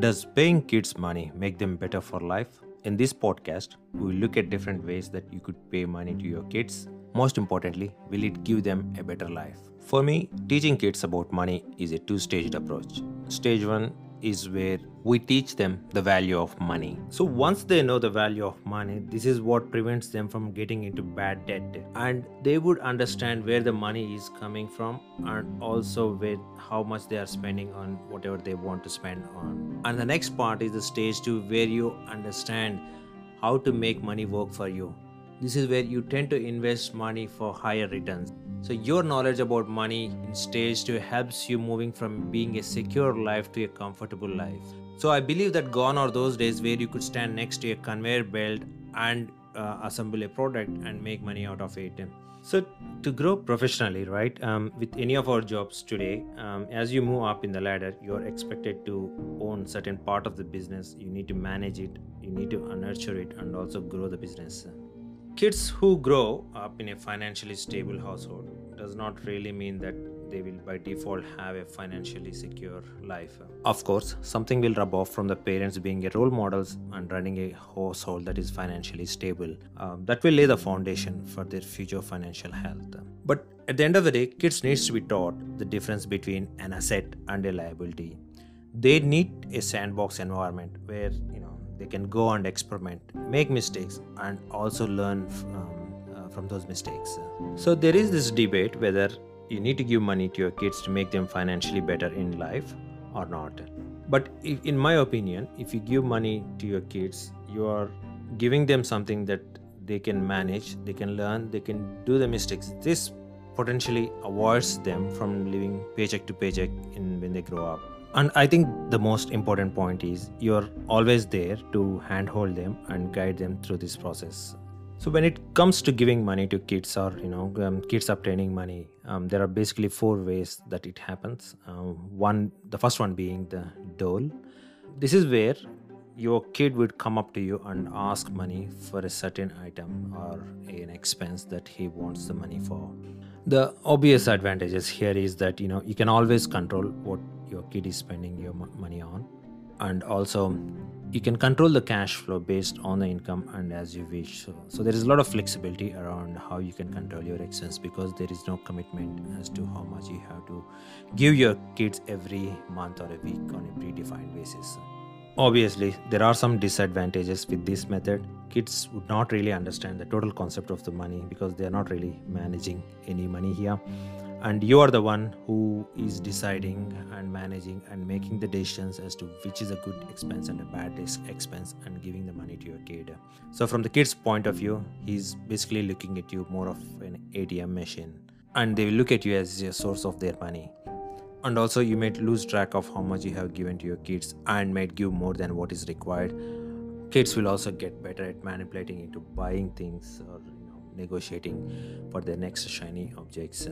Does paying kids money make them better for life? In this podcast, we will look at different ways that you could pay money to your kids. Most importantly, will it give them a better life? For me, teaching kids about money is a two staged approach. Stage one is where we teach them the value of money. So once they know the value of money, this is what prevents them from getting into bad debt and they would understand where the money is coming from and also with how much they are spending on whatever they want to spend on. And the next part is the stage 2 where you understand how to make money work for you. This is where you tend to invest money for higher returns. So your knowledge about money in stage 2 helps you moving from being a secure life to a comfortable life. So I believe that gone are those days where you could stand next to a conveyor belt and uh, assemble a product and make money out of it. So to grow professionally, right, um, with any of our jobs today, um, as you move up in the ladder, you're expected to own certain part of the business. You need to manage it, you need to nurture it, and also grow the business. Kids who grow up in a financially stable household does not really mean that they will by default have a financially secure life. Of course, something will rub off from the parents being a role models and running a household that is financially stable. Um, that will lay the foundation for their future financial health. But at the end of the day, kids needs to be taught the difference between an asset and a liability. They need a sandbox environment where you know they can go and experiment make mistakes and also learn from, uh, from those mistakes. So there is this debate whether you need to give money to your kids to make them financially better in life or not. But if, in my opinion if you give money to your kids you are giving them something that they can manage they can learn they can do the mistakes. This potentially avoids them from living paycheck to paycheck in when they grow up and i think the most important point is you're always there to handhold them and guide them through this process. So when it comes to giving money to kids or you know um, kids obtaining money um, there are basically four ways that it happens. Um, one the first one being the dole. This is where your kid would come up to you and ask money for a certain item or an expense that he wants the money for. The obvious advantages here is that you know you can always control what your kid is spending your money on. And also you can control the cash flow based on the income and as you wish. So, so there is a lot of flexibility around how you can control your expense because there is no commitment as to how much you have to give your kids every month or a week on a predefined basis. Obviously there are some disadvantages with this method. Kids would not really understand the total concept of the money because they are not really managing any money here and you are the one who is deciding and managing and making the decisions as to which is a good expense and a bad expense and giving the money to your kid. So from the kid's point of view he's basically looking at you more of an atm machine. And they will look at you as a source of their money. And also you might lose track of how much you have given to your kids and might give more than what is required. Kids will also get better at manipulating into buying things or negotiating for their next shiny objects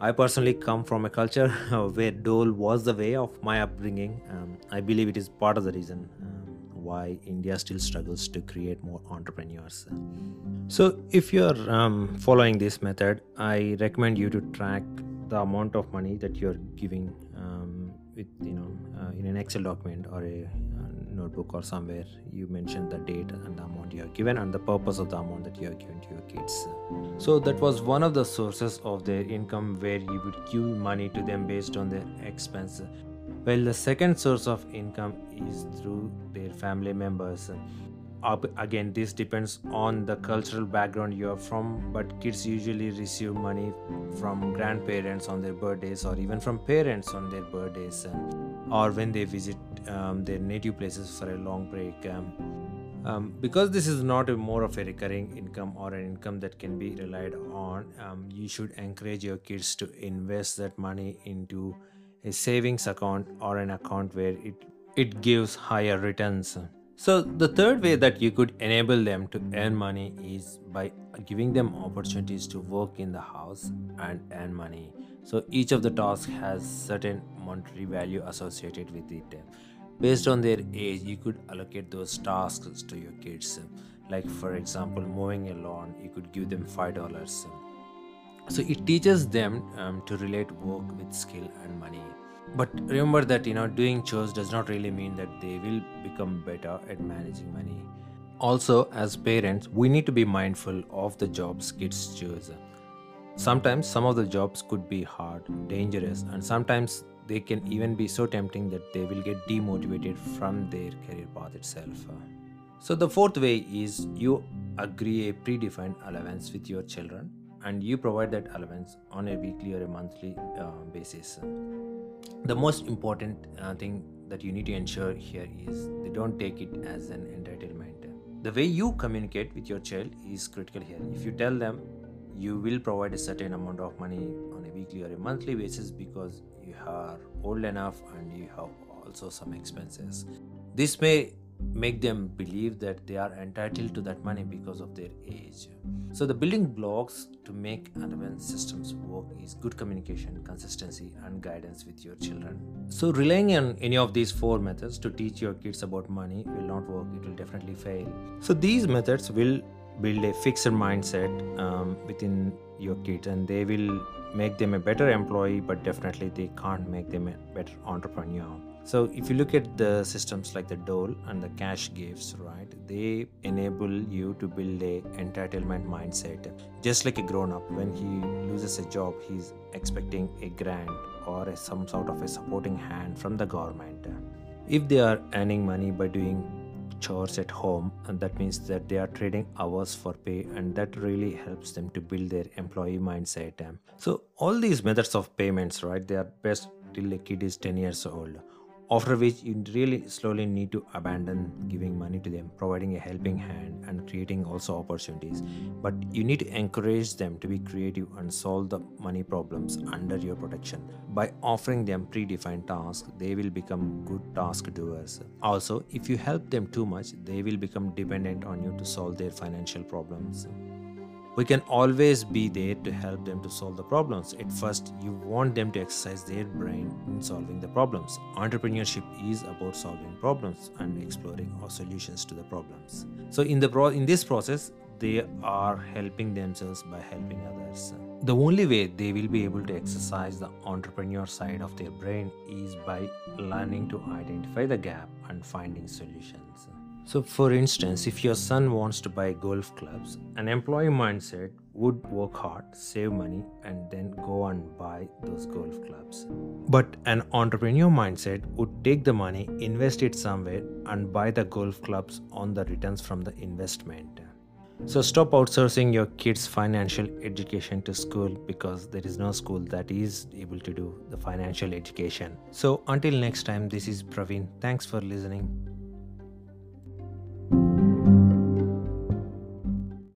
I personally come from a culture where dole was the way of my upbringing. Um, I believe it is part of the reason um, why India still struggles to create more entrepreneurs. So, if you're um, following this method, I recommend you to track the amount of money that you're giving um, with, you know, uh, in an Excel document or a notebook or somewhere you mention the date and the amount you are given and the purpose of the amount that you are given to your kids. So that was one of the sources of their income where you would give money to them based on their expense. While the second source of income is through their family members. Again this depends on the cultural background you are from but kids usually receive money from grandparents on their birthdays or even from parents on their birthdays or when they visit um, their native places for a long break. Um, um, because this is not a more of a recurring income or an income that can be relied on, um, you should encourage your kids to invest that money into a savings account or an account where it it gives higher returns. So the third way that you could enable them to earn money is by giving them opportunities to work in the house and earn money. So each of the tasks has certain monetary value associated with it based on their age you could allocate those tasks to your kids like for example mowing a lawn you could give them five dollars So it teaches them um, to relate work with skill and money. But remember that you know doing chores does not really mean that they will become better at managing money. Also, as parents, we need to be mindful of the jobs kids choose. Sometimes some of the jobs could be hard, dangerous, and sometimes they can even be so tempting that they will get demotivated from their career path itself. So, the fourth way is you agree a predefined allowance with your children and you provide that allowance on a weekly or a monthly uh, basis. The most important uh, thing that you need to ensure here is they don't take it as an entitlement. The way you communicate with your child is critical here. If you tell them you will provide a certain amount of money on a weekly or a monthly basis because you are old enough and you have also some expenses. This may make them believe that they are entitled to that money because of their age. So, the building blocks to make allowance systems work is good communication, consistency, and guidance with your children. So, relying on any of these four methods to teach your kids about money will not work, it will definitely fail. So, these methods will build a fixed mindset um, within your kids and they will make them a better employee but definitely they can't make them a better entrepreneur. So if you look at the systems like the dole and the cash gifts right they enable you to build a entitlement mindset. Just like a grown up when he loses a job he's expecting a grant or a, some sort of a supporting hand from the government. If they are earning money by doing chores at home and that means that they are trading hours for pay and that really helps them to build their employee mindset. So all these methods of payments right they are best till the kid is 10 years old after which you really slowly need to abandon giving money to them providing a helping hand and creating also opportunities. But you need to encourage them to be creative and solve the money problems under your protection. By offering them predefined tasks they will become good task doers. Also if you help them too much they will become dependent on you to solve their financial problems we can always be there to help them to solve the problems. At first, you want them to exercise their brain in solving the problems. Entrepreneurship is about solving problems and exploring our solutions to the problems. So in the pro- in this process, they are helping themselves by helping others. The only way they will be able to exercise the entrepreneur side of their brain is by learning to identify the gap and finding solutions. So, for instance, if your son wants to buy golf clubs, an employee mindset would work hard, save money, and then go and buy those golf clubs. But an entrepreneur mindset would take the money, invest it somewhere, and buy the golf clubs on the returns from the investment. So stop outsourcing your kids' financial education to school because there is no school that is able to do the financial education. So until next time, this is Praveen. Thanks for listening.